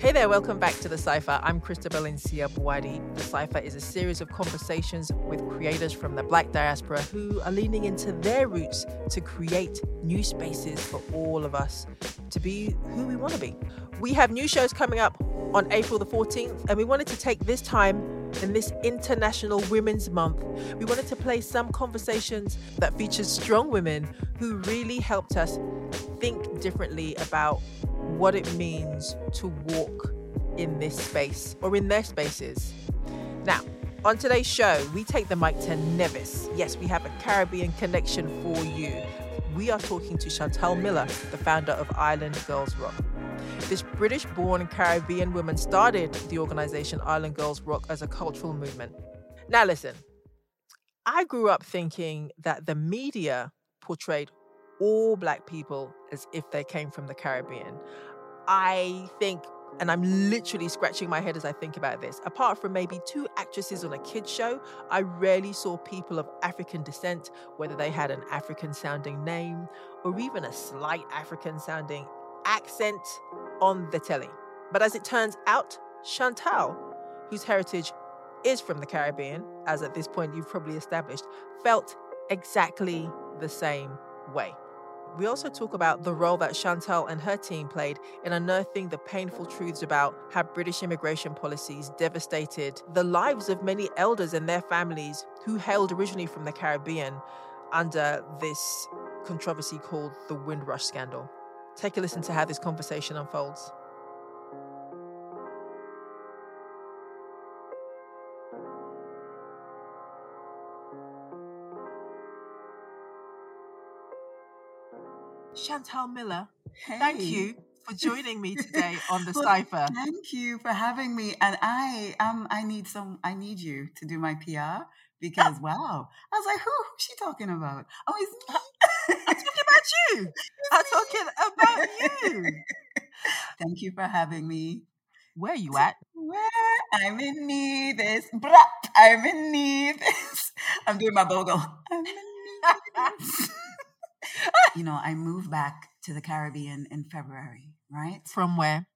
Hey there, welcome back to The Cipher. I'm Christabel Nsia The Cipher is a series of conversations with creators from the Black diaspora who are leaning into their roots to create new spaces for all of us to be who we want to be. We have new shows coming up on April the 14th, and we wanted to take this time in this International Women's Month, we wanted to play some conversations that featured strong women who really helped us think differently about what it means to walk in this space or in their spaces. Now, on today's show, we take the mic to Nevis. Yes, we have a Caribbean connection for you. We are talking to Chantal Miller, the founder of Island Girls Rock. This British born Caribbean woman started the organization Island Girls Rock as a cultural movement. Now, listen, I grew up thinking that the media portrayed all black people as if they came from the Caribbean. I think, and I'm literally scratching my head as I think about this, apart from maybe two actresses on a kids' show, I rarely saw people of African descent, whether they had an African sounding name or even a slight African sounding accent on the telly. But as it turns out, Chantal, whose heritage is from the Caribbean, as at this point you've probably established, felt exactly the same way. We also talk about the role that Chantal and her team played in unearthing the painful truths about how British immigration policies devastated the lives of many elders and their families who hailed originally from the Caribbean under this controversy called the Windrush scandal. Take a listen to how this conversation unfolds. Chantal Miller, hey. thank you for joining me today on the well, Cipher. Thank you for having me. And I um I need some I need you to do my PR because wow. I was like, who who's she talking about? Oh, it's me. I'm talking about you. I'm talking about you. Thank you for having me. Where are you at? Where I'm in Nevis. I'm in Nevis. I'm doing my bogle. I'm in Nevis you know, I moved back to the Caribbean in February, right? From where?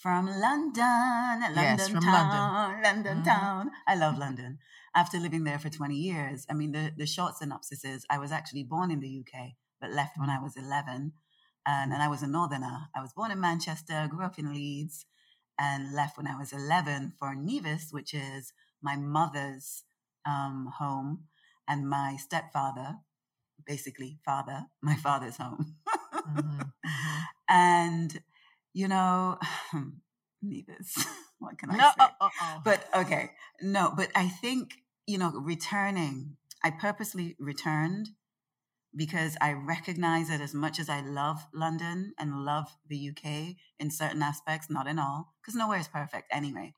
From London, London yes, from town, London, London mm-hmm. town. I love London. After living there for 20 years, I mean, the, the short synopsis is I was actually born in the UK, but left when I was 11. And, and I was a northerner. I was born in Manchester, grew up in Leeds, and left when I was 11 for Nevis, which is my mother's um, home. And my stepfather, basically father, my father's home. mm-hmm, mm-hmm. And, you know, Nevis, what can I no, say? Uh, but okay, no, but I think, you know, returning, I purposely returned because I recognize that as much as I love London and love the UK in certain aspects, not in all, because nowhere is perfect anyway.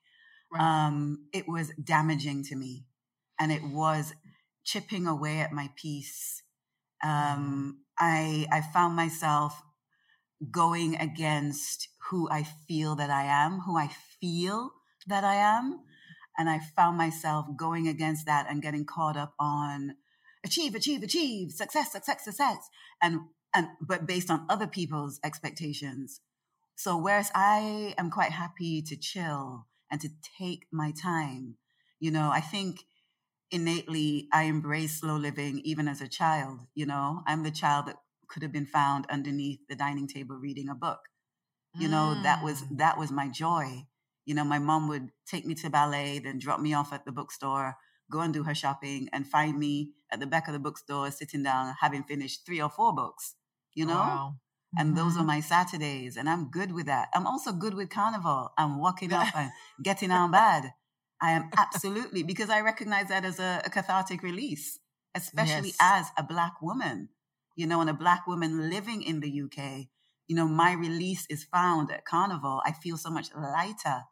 Right. Um, it was damaging to me and it was chipping away at my peace um, I I found myself going against who I feel that I am, who I feel that I am, and I found myself going against that and getting caught up on achieve, achieve, achieve, success, success, success, and and but based on other people's expectations. So whereas I am quite happy to chill and to take my time, you know, I think innately I embrace slow living even as a child. You know, I'm the child that could have been found underneath the dining table reading a book. You know, mm. that was mm. that was my joy. You know, my mom would take me to ballet, then drop me off at the bookstore, go and do her shopping, and find me at the back of the bookstore sitting down, having finished three or four books. You know, wow. And mm-hmm. those are mm-hmm. my Saturdays, and I'm good with that. I'm also good with carnival. I'm walking up and getting on bad. I am absolutely because I recognize that as a, a cathartic release, especially yes. as a black woman, you know, and a black woman living in the UK. You know, my release is found at Carnival. I feel so much lighter.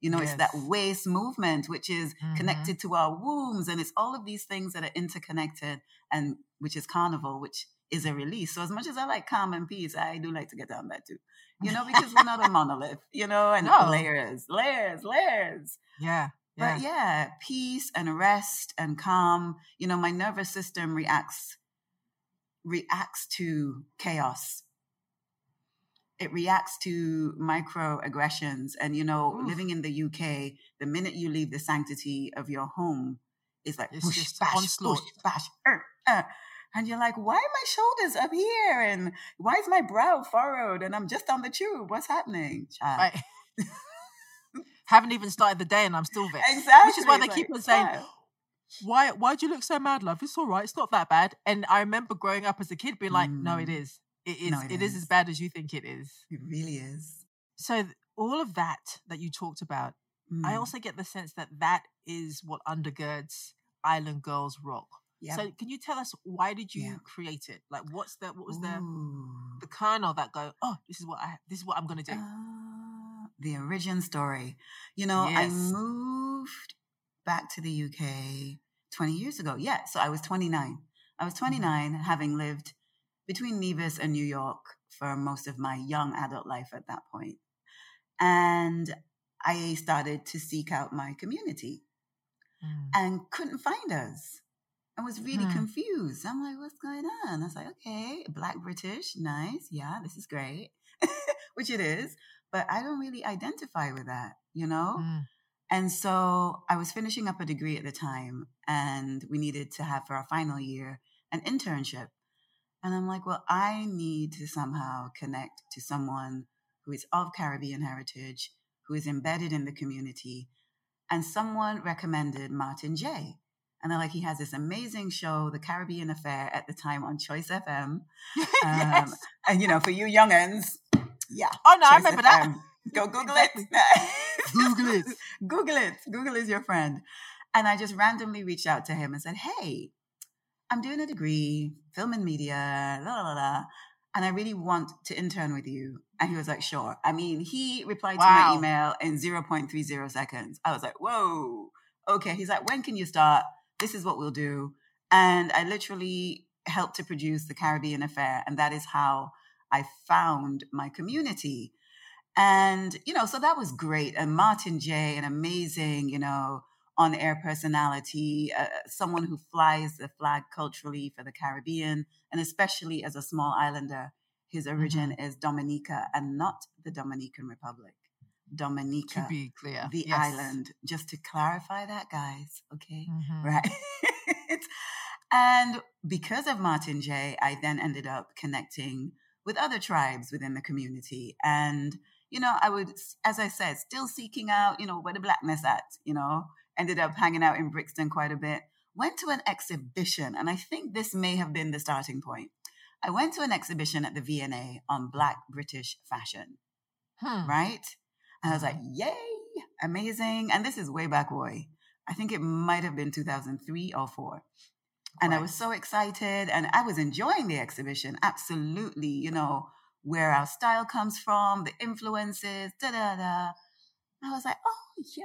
You know, yes. it's that waist movement, which is mm-hmm. connected to our wombs, and it's all of these things that are interconnected, and which is Carnival, which is a release. So as much as I like calm and peace, I do like to get down that too. You know, because we're not a monolith, you know, and no. layers, layers, layers. Yeah. But yeah, peace and rest and calm. You know, my nervous system reacts reacts to chaos. it reacts to microaggressions. And, you know, Oof. living in the UK, the minute you leave the sanctity of your home, it's like, it's bash, onslaught. bash, er, er. And you're like, why are my shoulders up here? And why is my brow furrowed? And I'm just on the tube. What's happening? Child? Haven't even started the day and I'm still vexed. Exactly. Which is why they keep on saying, why why do you look so mad, love? It's all right. It's not that bad. And I remember growing up as a kid being like, mm. no, it mm. is. It is. No, it, it is. is. as bad as you think it is. It really is. So all of that that you talked about, mm. I also get the sense that that is what undergirds Island Girls Rock. Yeah. So can you tell us why did you yeah. create it? Like what's the what was the the kernel that go, oh, this is what I this is what I'm gonna do? Uh, the origin story. You know, yes. I moved back to the UK 20 years ago. Yeah. So I was 29. I was mm-hmm. 29, mm-hmm. having lived between Nevis and New York for most of my young adult life at that point. And I started to seek out my community mm. and couldn't find us. I was really mm. confused. I'm like, what's going on? I was like, okay, Black British, nice. Yeah, this is great, which it is. But I don't really identify with that, you know? Mm. And so I was finishing up a degree at the time, and we needed to have for our final year an internship. And I'm like, well, I need to somehow connect to someone who is of Caribbean heritage, who is embedded in the community. And someone recommended Martin J. And they're like, he has this amazing show, The Caribbean Affair, at the time on Choice FM. yes. Um, and, you know, for you youngins, yeah. Oh, no, Choice I remember FM. that. Go Google it. Google it. Google it. Google is your friend. And I just randomly reached out to him and said, hey, I'm doing a degree, film and media, la la la. And I really want to intern with you. And he was like, sure. I mean, he replied wow. to my email in 0.30 seconds. I was like, whoa, okay. He's like, when can you start? This is what we'll do. And I literally helped to produce the Caribbean Affair. And that is how I found my community. And, you know, so that was great. And Martin J, an amazing, you know, on air personality, uh, someone who flies the flag culturally for the Caribbean, and especially as a small islander. His origin mm-hmm. is Dominica and not the Dominican Republic. Dominica, to be clear, the yes. island. Just to clarify that, guys, okay, mm-hmm. right? and because of Martin J, I then ended up connecting with other tribes within the community, and you know, I would, as I said, still seeking out, you know, where the blackness at, you know, ended up hanging out in Brixton quite a bit. Went to an exhibition, and I think this may have been the starting point. I went to an exhibition at the V&A on Black British fashion, hmm. right? And I was like, yay, amazing. And this is way back, boy. I think it might have been 2003 or four. And right. I was so excited and I was enjoying the exhibition. Absolutely, you know, where our style comes from, the influences, da da da. I was like, oh, yeah,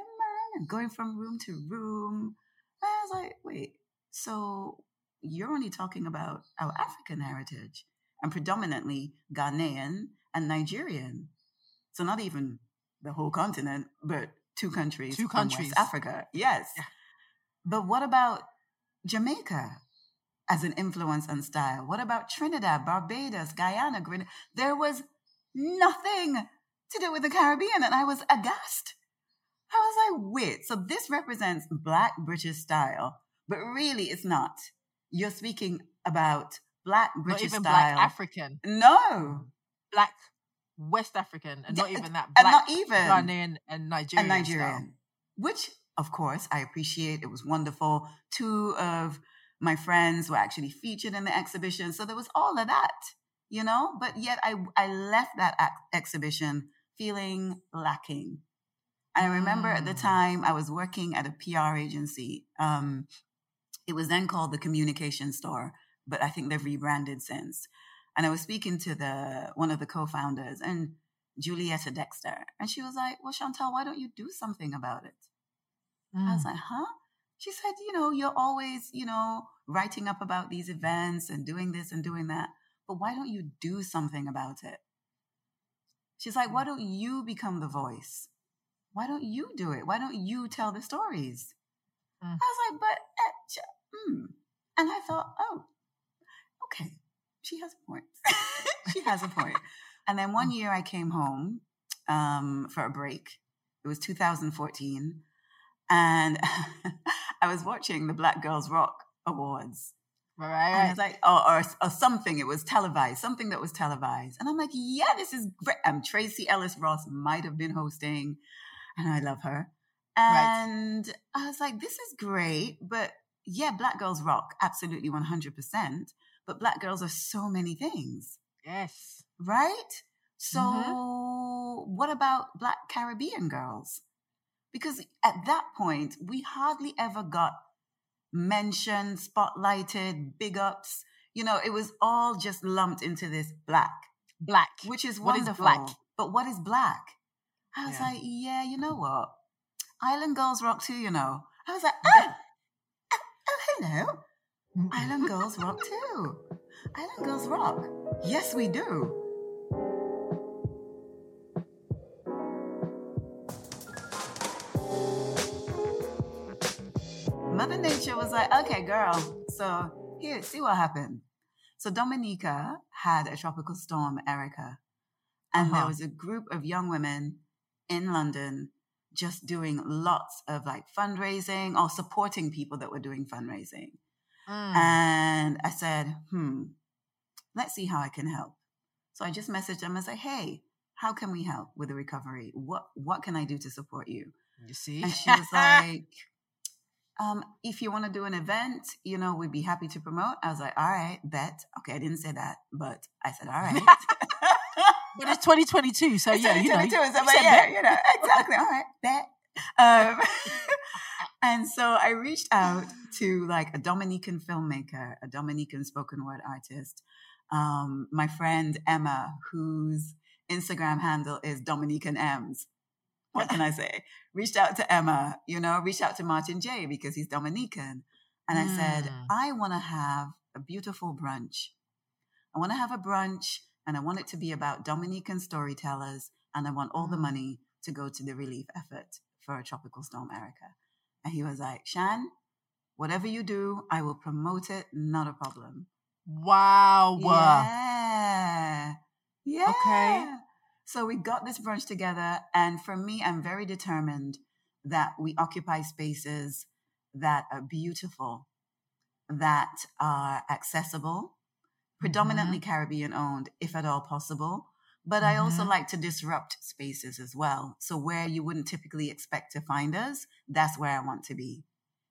and going from room to room. I was like, wait, so you're only talking about our African heritage and predominantly Ghanaian and Nigerian. So not even the whole continent, but two countries. Two countries. West Africa. Yes. Yeah. But what about Jamaica as an influence and style? What about Trinidad, Barbados, Guyana, Grenada? There was nothing to do with the Caribbean, and I was aghast. I was like, wait, so this represents Black British style, but really it's not. You're speaking about Black British not even style. Black African. No. Black West African, and not even that. Black and not even Ghanaian and Nigerian. And Nigerian. Style. Which, of course, I appreciate. It was wonderful. Two of my friends were actually featured in the exhibition. So there was all of that, you know? But yet I, I left that exhibition feeling lacking I remember at the mm. time I was working at a PR agency. Um, it was then called the Communication Store, but I think they've rebranded since. And I was speaking to the one of the co-founders and Julietta Dexter, and she was like, "Well, Chantal, why don't you do something about it?" Mm. I was mm. like, "Huh?" She said, "You know, you're always, you know, writing up about these events and doing this and doing that, but why don't you do something about it?" She's like, "Why mm. don't you become the voice?" why don't you do it? Why don't you tell the stories? Mm. I was like, but, uh, mm. and I thought, oh, okay, she has a point. she has a point. And then one year I came home um, for a break. It was 2014. And I was watching the Black Girls Rock Awards. Right. And it's like, or, or, or, something. It was televised, something that was televised. And I'm like, yeah, this is great. Um, Tracee Ellis Ross might have been hosting, and I love her. And right. I was like, this is great. But yeah, Black Girls Rock, absolutely 100%. But Black girls are so many things. Yes. Right? So, mm-hmm. what about Black Caribbean girls? Because at that point, we hardly ever got mentioned, spotlighted, big ups. You know, it was all just lumped into this black. Black. Which is wonderful. What is black? But what is black? I was yeah. like, yeah, you know what? Island Girls Rock too, you know. I was like, oh, oh, oh hello. Island Girls Rock too. Island Girls Rock. Yes, we do. Nature was like, okay, girl, so here, see what happened. So Dominica had a tropical storm, Erika, and uh-huh. there was a group of young women in London just doing lots of like fundraising or supporting people that were doing fundraising. Mm. And I said, hmm, let's see how I can help. So I just messaged them and said, hey, how can we help with the recovery? What what can I do to support you? You see? And she was like, um, if you want to do an event, you know, we'd be happy to promote. I was like, all right, bet. Okay, I didn't say that, but I said, all right. but it's 2022, so it's yeah, you know. So, but yeah, you know, exactly. All right, bet. Um, and so I reached out to like a Dominican filmmaker, a Dominican spoken word artist, um, my friend Emma, whose Instagram handle is Dominican M's what can I say? Reached out to Emma, you know, reached out to Martin J because he's Dominican. And I mm. said, I want to have a beautiful brunch. I want to have a brunch and I want it to be about Dominican storytellers. And I want all the money to go to the relief effort for a tropical storm, Erika. And he was like, Shan, whatever you do, I will promote it. Not a problem. Wow. Yeah. Yeah. Okay. So we got this brunch together. And for me, I'm very determined that we occupy spaces that are beautiful, that are accessible, predominantly mm-hmm. Caribbean owned, if at all possible. But mm-hmm. I also mm-hmm. like to disrupt spaces as well. So where you wouldn't typically expect to find us, that's where I want to be.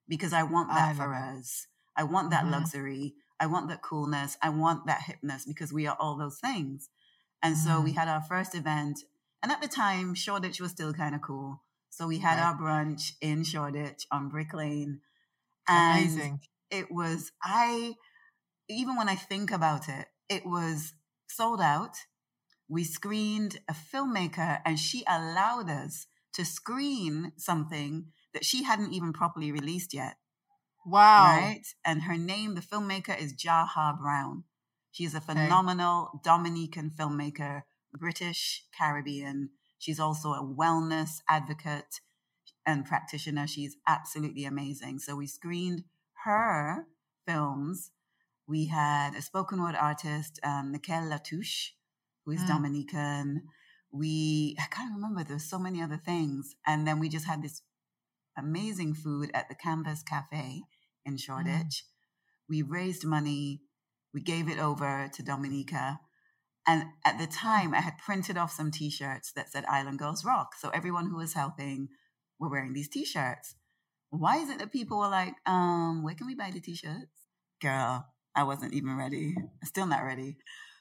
Because I want that I for us. I want that mm-hmm. luxury. I want that coolness. I want that hipness because we are all those things. And mm. so we mm. had our first event. And at the time, Shoreditch was still kind of cool. So we had right. our brunch in Shoreditch on Brick Lane. And Amazing. It was, I, even when I think about it, it was sold out. We screened a filmmaker and she allowed us to screen something that she hadn't even properly released yet. Wow. Right? And her name, the filmmaker, is Jaha Brown. She's a phenomenal okay. Dominican filmmaker, British, Caribbean. She's also a wellness advocate and practitioner. She's absolutely amazing. So we screened her films. We had a spoken word artist, um, Nicole Latouche, who is mm. Dominican. We, I can't remember, there's so many other things. And then we just had this amazing food at the Canvas Cafe in mm. Shoreditch. Mm. We raised money we gave it over to Dominica. And at the time, I had printed off some t shirts that said Island Girls Rock. So everyone who was helping were wearing these t shirts. Why is it that people were like, um, where can we buy the t shirts? Girl, I wasn't even ready. Still not ready.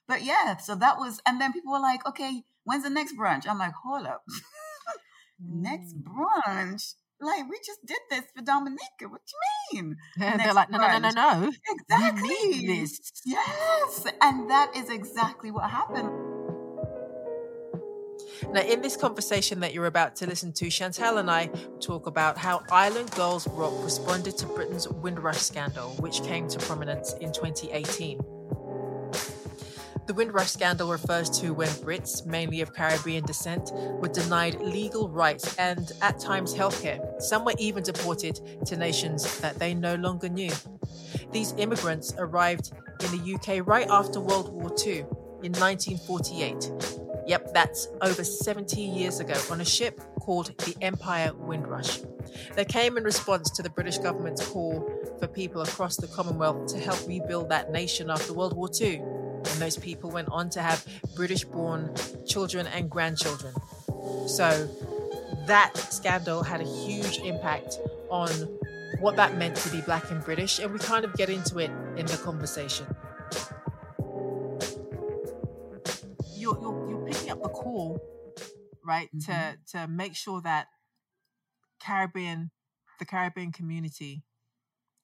But yeah, so that was, and then people were like, okay, when's the next brunch? I'm like, hold up. next mm. brunch? Like, we just did this for Dominica. What do you mean? And they're like, no, no, no, no, no. Exactly. This. Yes. And that is exactly what happened. Now, in this conversation that you're about to listen to, Chantal and I talk about how Island Girls Rock responded to Britain's Windrush scandal, which came to prominence in 2018. The Windrush scandal refers to when Brits, mainly of Caribbean descent, were denied legal rights and, at times, healthcare. Some were even deported to nations that they no longer knew. These immigrants arrived in the UK right after World War II in 1948. Yep, that's over 70 years ago on a ship called the Empire Windrush. They came in response to the British government's call for people across the Commonwealth to help rebuild that nation after World War II. And those people went on to have British born children and grandchildren. So that scandal had a huge impact on what that meant to be black and British, and we kind of get into it in the conversation. You're, you're, you're picking up the call, right, mm-hmm. to to make sure that Caribbean, the Caribbean community,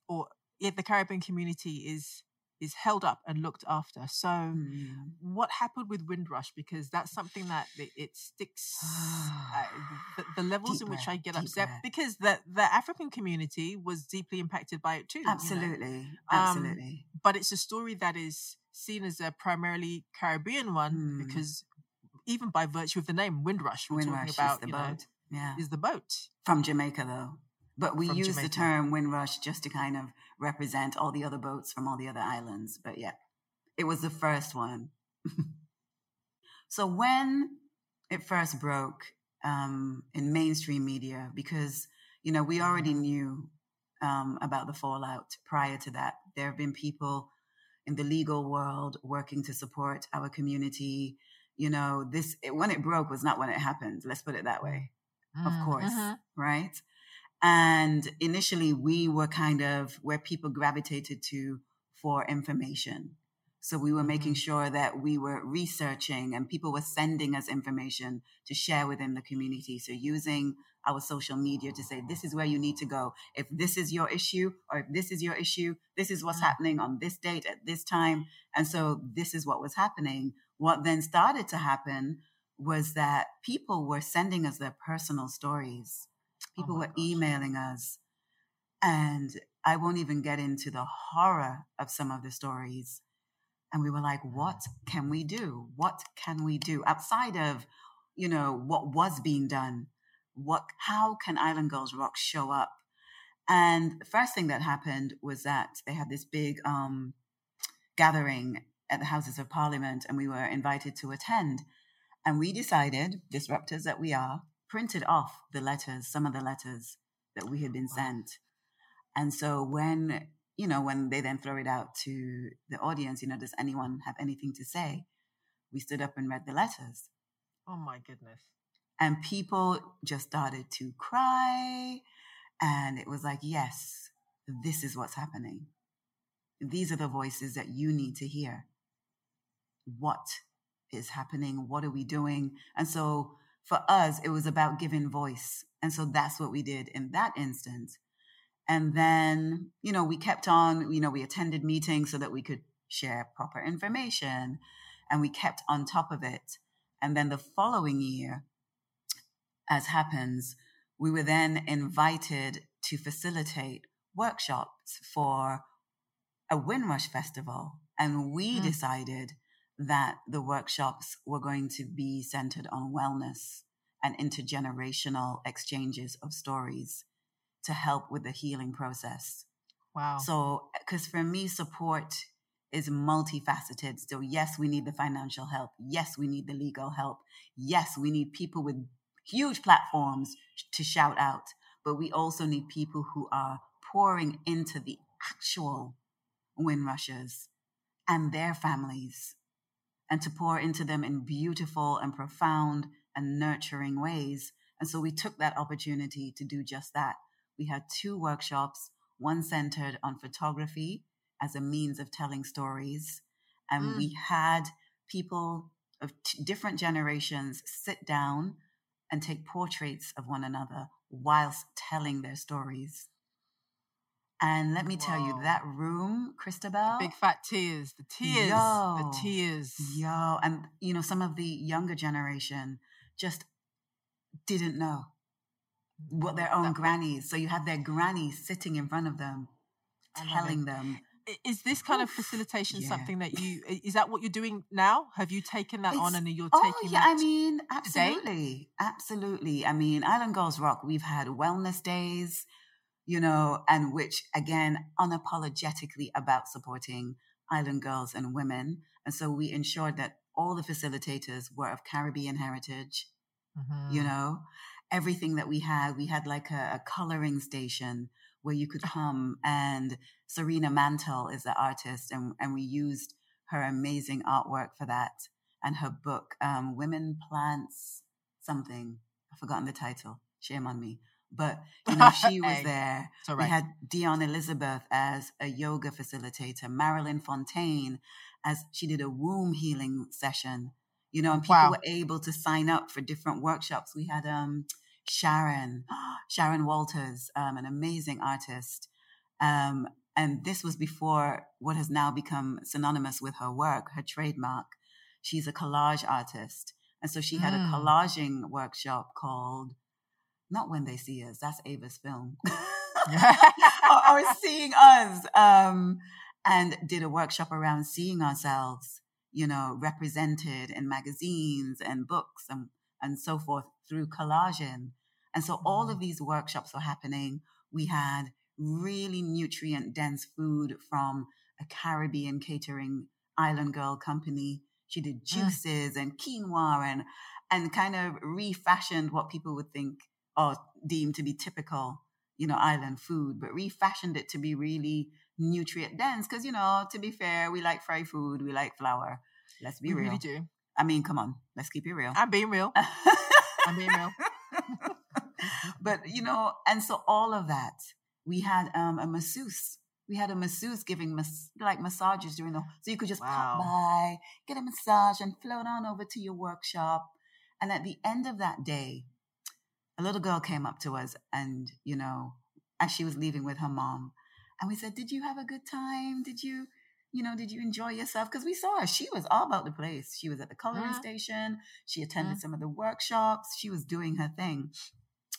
or yeah, the Caribbean community is is held up and looked after. So, mm. what happened with Windrush? Because that's something that it, it sticks. uh, the, the, levels deep in which I get upset breath. because the the African community was deeply impacted by it too. Absolutely, you know? absolutely. Um, but it's a story that is seen as a primarily Caribbean one mm. because even by virtue of the name Windrush, we're Windrush talking about the you boat. know yeah. is the boat from Jamaica though. But we use Jamaica. the term Windrush just to kind of represent all the other boats from all the other islands. But yeah, it was the first one. so when it first broke um, in mainstream media, because you know we already mm-hmm. knew um, about the fallout prior to that. There have been people in the legal world working to support our community. You know, this when it broke was not when it happened. Let's put it that way. Mm, of course, uh-huh. right? And initially, we were kind of where people gravitated to for information. So we were making mm-hmm. sure that we were researching and people were sending us information to share within the community. So using our social media to say, this is where you need to go. If this is your issue or if this is your issue, this is what's mm. happening on this date at this time. And so this is what was happening. What then started to happen was that people were sending us their personal stories People oh were emailing us. And I won't even get into the horror of some of the stories. And we were like, what can we do? What can we do outside of, you know, what was being done? What, how can Island Girls Rock show up? And the first thing that happened was that they had this big um, gathering at the Houses of Parliament, and we were invited to attend. And we decided, disruptors that we are, printed off the letters, some of the letters that we had been sent. And so when, you know, when they then throw it out to the audience, you know, does anyone have anything to say? We stood up and read the letters. Oh my goodness. And people just started to cry. And it was like, yes, this is what's happening. These are the voices that you need to hear. What is happening? What are we doing? And so for us, it was about giving voice. And so that's what we did in that instance. And then, you know, we kept on, you know, we attended meetings so that we could share proper information and we kept on top of it. And then the following year, as happens, we were then invited to facilitate workshops for a Windrush festival. And we mm. decided that the workshops were going to be centered on wellness and intergenerational exchanges of stories to help with the healing process. Wow. So, because for me, support is multifaceted. So, yes, we need the financial help. Yes, we need the legal help. Yes, we need people with huge platforms to shout out. But we also need people who are pouring into the actual Windrushers and their families and to pour into them in beautiful and profound and nurturing ways. And so we took that opportunity to do just that. We had two workshops, one centered on photography as a means of telling stories. And mm. we had people of t- different generations sit down and take portraits of one another whilst telling their stories. And let me Whoa. tell you, that room, Christabel. Big fat tears, the tears, yo, the tears. Yo, and you know, some of the younger generation just didn't know what their own that, grannies. So you had their grannies sitting in front of them, telling them. Is this kind of facilitation yeah. something that you is that what you're doing now? Have you taken that it's, on and you're taking oh, taking yeah, I mean, absolutely. Today? Absolutely. I mean, Island Girls Rock, we've had wellness days you know, and which again, unapologetically about supporting island girls and women. And so we ensured that all the facilitators were of Caribbean heritage. Mm-hmm. You know, everything that we had, we had like a, a coloring station where you could come and Serena Mantle is the artist and, and we used her amazing artwork for that and her book, um, Women Plants something. I've forgotten the title. Shame on me. But you know, she was Hey, there. all We had Dion Elizabeth as a yoga facilitator, Marilyn Fontaine as she did a womb healing session. You know, and people Wow. were able to sign up for different workshops. We had um Sharon, Sharon Walters, um, an amazing artist. Um, and this was before what has now become synonymous with her work, her trademark. She's a collage artist. And so she had a Mm. collaging workshop called not when they see us, that's Ava's film. or, seeing us. Um, and did a workshop around seeing ourselves, you know, represented in magazines and books and, and so forth through collaging. And so all of these workshops were happening. We had really nutrient dense food from a Caribbean catering island girl company. She did juices and quinoa and and kind of refashioned what people would think or deemed to be typical, you know, island food, but refashioned it to be really nutrient dense. Because you know, to be fair, we like fried food, we like flour. Let's be we real. really do. I mean, come on, let's keep it real. I'm being real. I'm being real. but you know, and so all of that, we had um, a masseuse. We had a masseuse giving mas- like massages during the so you could just Wow. pop by, get a massage, and float on over to your workshop. And at the end of that day, a little girl came up to us, and you know, as she was leaving with her mom, and we said, "Did you have a good time? Did you?" You know, did you enjoy yourself? Because we saw her. She was all about the place. She was at the coloring Mhm. station. She attended some of the workshops. She was doing her thing.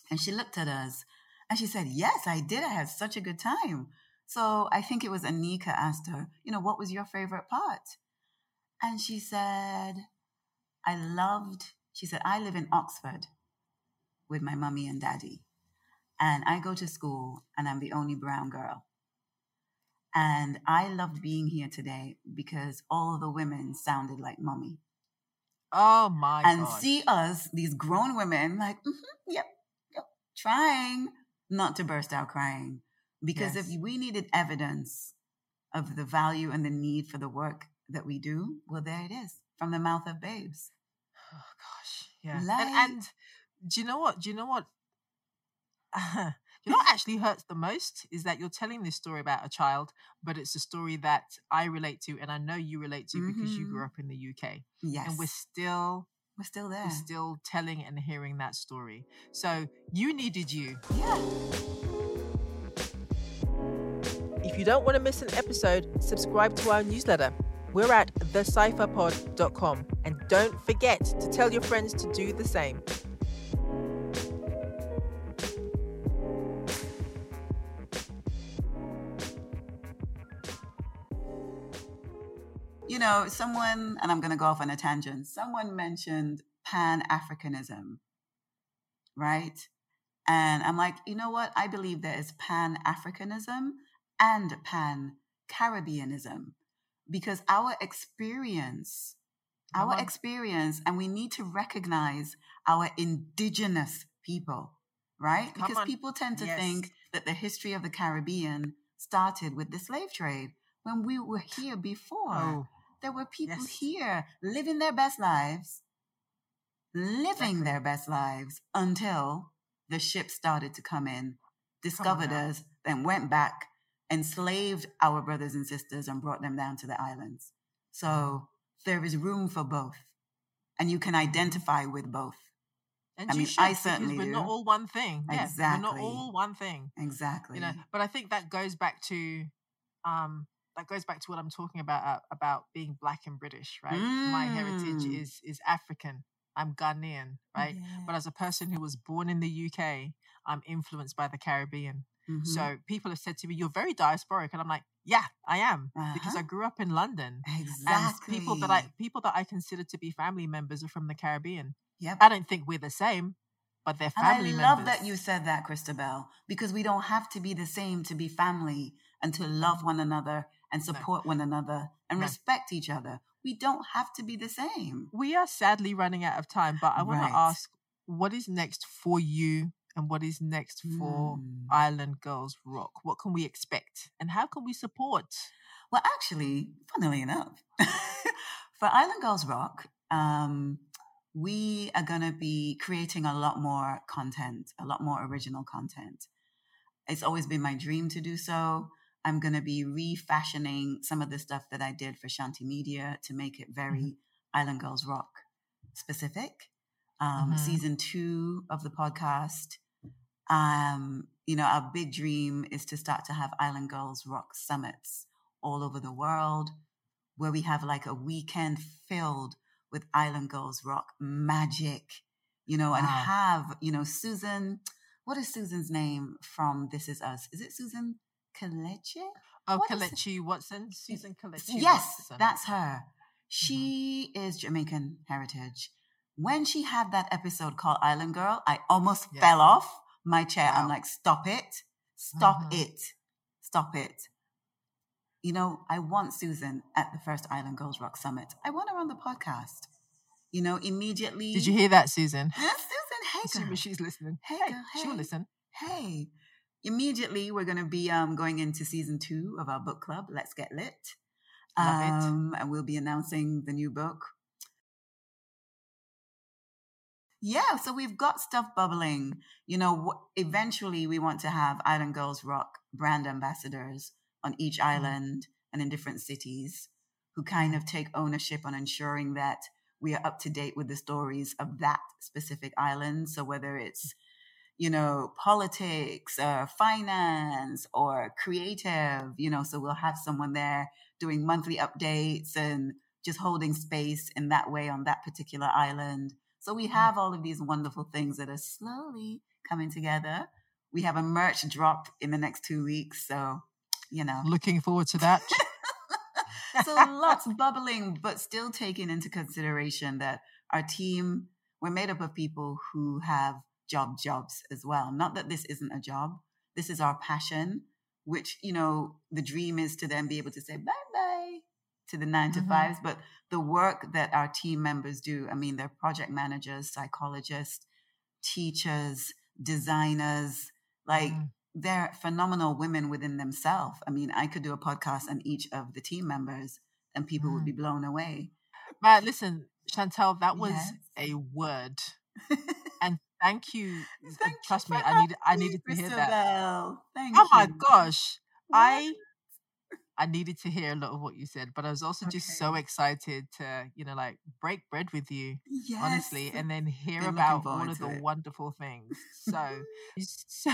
And she looked at us and she said, Yes, I did. I had such a good time. So I think it was Anika asked her, You know, what was your favorite part? And she said, I loved, she said, I live in Oxford with my mummy and daddy. And I go to school and I'm the only brown girl. And I loved being here today because all the women sounded like mummy Oh my and god. see us, these grown women, like, "Mhm, yep, yep, trying not to burst out crying. Because Yes. if we needed evidence of the value and the need for the work that we do, well, there it is from the mouth of babes. Oh gosh, yeah. Like- And, and do you know what? Do you know what? you know what actually hurts the most is that you're telling this story about a child, but it's a story that I relate to, and I know you relate to because you grew Mhm. up in the UK, Yes. and we're still we're still there. we're still telling and hearing that story. So you needed you. yeah. If you don't want to miss an episode, subscribe to our newsletter. We're at thecipherpod.com. And don't forget to tell your friends to do the same. You know, someone, and I'm going to go off on a tangent, someone mentioned Pan Africanism, right? And I'm like, you know what? I believe there is Pan Africanism and Pan Caribbeanism because our experience, our on. experience, and we need to recognize our indigenous people, right? Come because on. people tend to Yes. think that the history of the Caribbean started with the slave trade when we were here oh. before. Oh, There were people Yes. here living their best lives, living Exactly. their best lives until the ship started to come in, discovered now. us, then went back, enslaved our brothers and sisters, and brought them down to the islands. So there is room for both, and you can identify with both. and I you mean, should, I certainly we're not all one thing. Yeah, we're not all one thing. Exactly. you know but i think that goes back to um that goes back to what i'm talking about uh, about being black and british right my heritage Mm. is is african i'm ghanaian right but as a person who was born in the uk i'm influenced by the caribbean Mhm. so people have said to me you're very diasporic and i'm like yeah i am because Uh-huh. i grew up in london exactly. and people that i people that i consider to be family members are from the caribbean yep. i don't think we're the same but they're family and I love members that you said that, Christabel, because we don't have to be the same to be family and to love one another and support one another and No. respect each other. we don't have to be the same. We are sadly running out of time, but I want right. to ask what is next for you and what is next for mm. Island Girls Rock? What can we expect and how can we support? Well, actually, funnily enough, for Island Girls Rock, um, we are going to be creating a lot more content, a lot more original content. It's always been my dream to do so. I'm going to be refashioning some of the stuff that I did for Shanti Media to make it very mm-hmm. Island Girls Rock specific. Um, mm-hmm. Season two of the podcast um, you know, our big dream is to start to have Island Girls Rock summits all over the world where we have like a weekend filled with Island Girls Rock magic, you know, wow. and have, you know, Susan, what is Susan's name from This Is Us? Is it Susan Kelechi? Oh, what Kelechi Watson? Susan Kelechi Yes, Watson. that's her. Mm-hmm. She mm-hmm. is Jamaican heritage. When she had that episode called Island Girl, I almost yes. fell off my chair. Wow. I'm like, stop it, stop uh-huh. it, stop it. You know, I want Susan at the first Island Girls Rock Summit. I want her on the podcast. You know, immediately. Did you hear that, Susan? Yeah, Susan, hey, Assuming she's listening. Hey, hey, girl, hey, she'll listen. Hey, immediately we're going to be um, going into season two of our book club. Let's get lit. Love um, it. And we'll be announcing the new book yeah, so we've got stuff bubbling. You know, eventually we want to have Island Girls Rock brand ambassadors on each mm-hmm. island and in different cities who kind of take ownership on ensuring that we are up to date with the stories of that specific island. So whether it's you know, politics or finance or creative, you know, so we'll have someone there doing monthly updates and just holding space in that way on that particular island. So we mm. have all of these wonderful things that are slowly coming together. We have a merch drop in the next two weeks. So, you know. Looking forward to that. so lots bubbling, but still taking into consideration that our team, we're made up of people who have job jobs as well. Not that this isn't a job. This is our passion, which, you know, the dream is to then be able to say bye bye to the 9 mm-hmm. to fives, but the work that our team members do. I mean, they're project managers, psychologists, teachers, designers, like mm. they're phenomenal women within themselves. I mean, I could do a podcast on each of the team members and people mm. would be blown away. But listen, Chantal, that was yes. a word. thank you. Uh, thank Trust you me, I needed I needed to hear that. Oh thank oh you. my gosh. What? I I needed to hear a lot of what you said, but I was also okay. just so excited to, you know, like break bread with you, yes. honestly, and then hear Been about all of the it. wonderful things. So, so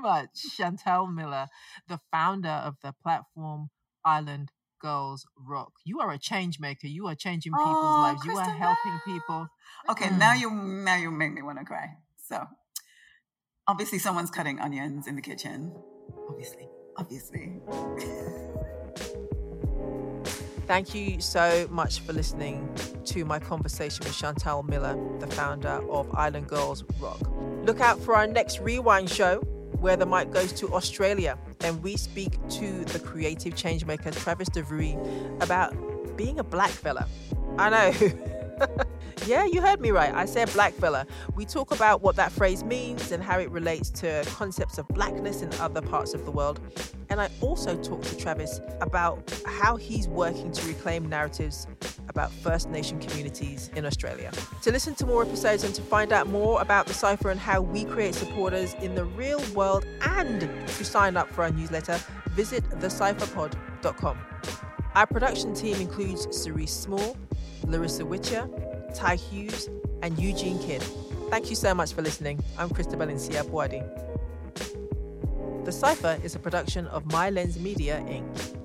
much. Chantal Miller, the founder of the platform Island Girls Rock. You are a change maker. You are changing people's oh, lives. You are helping people. Okay, mm. now you now you make me want to cry. So, obviously, someone's cutting onions in the kitchen. Obviously obviously. Thank you so much for listening to my conversation with Chantal Miller, the founder of Island Girls Rock. Look out for our next rewind show where the mic goes to Australia and we speak to the creative changemaker Travis De Vries about being a black fella. I know. Yeah, you heard me right. I said black fella. We talk about what that phrase means and how it relates to concepts of blackness in other parts of the world. And I also talk to Travis about how he's working to reclaim narratives about First Nation communities in Australia. To listen to more episodes and to find out more about the Cipher and how we create supporters in the real world and to sign up for our newsletter, visit thecipherpod.com. Our production team includes Cerise Small, Larissa Witcher, Ty Hughes, and Eugene Kidd. Thank you so much for listening. I'm Christabel Nsia Boadi. The Cipher is a production of My Lens Media, Inc.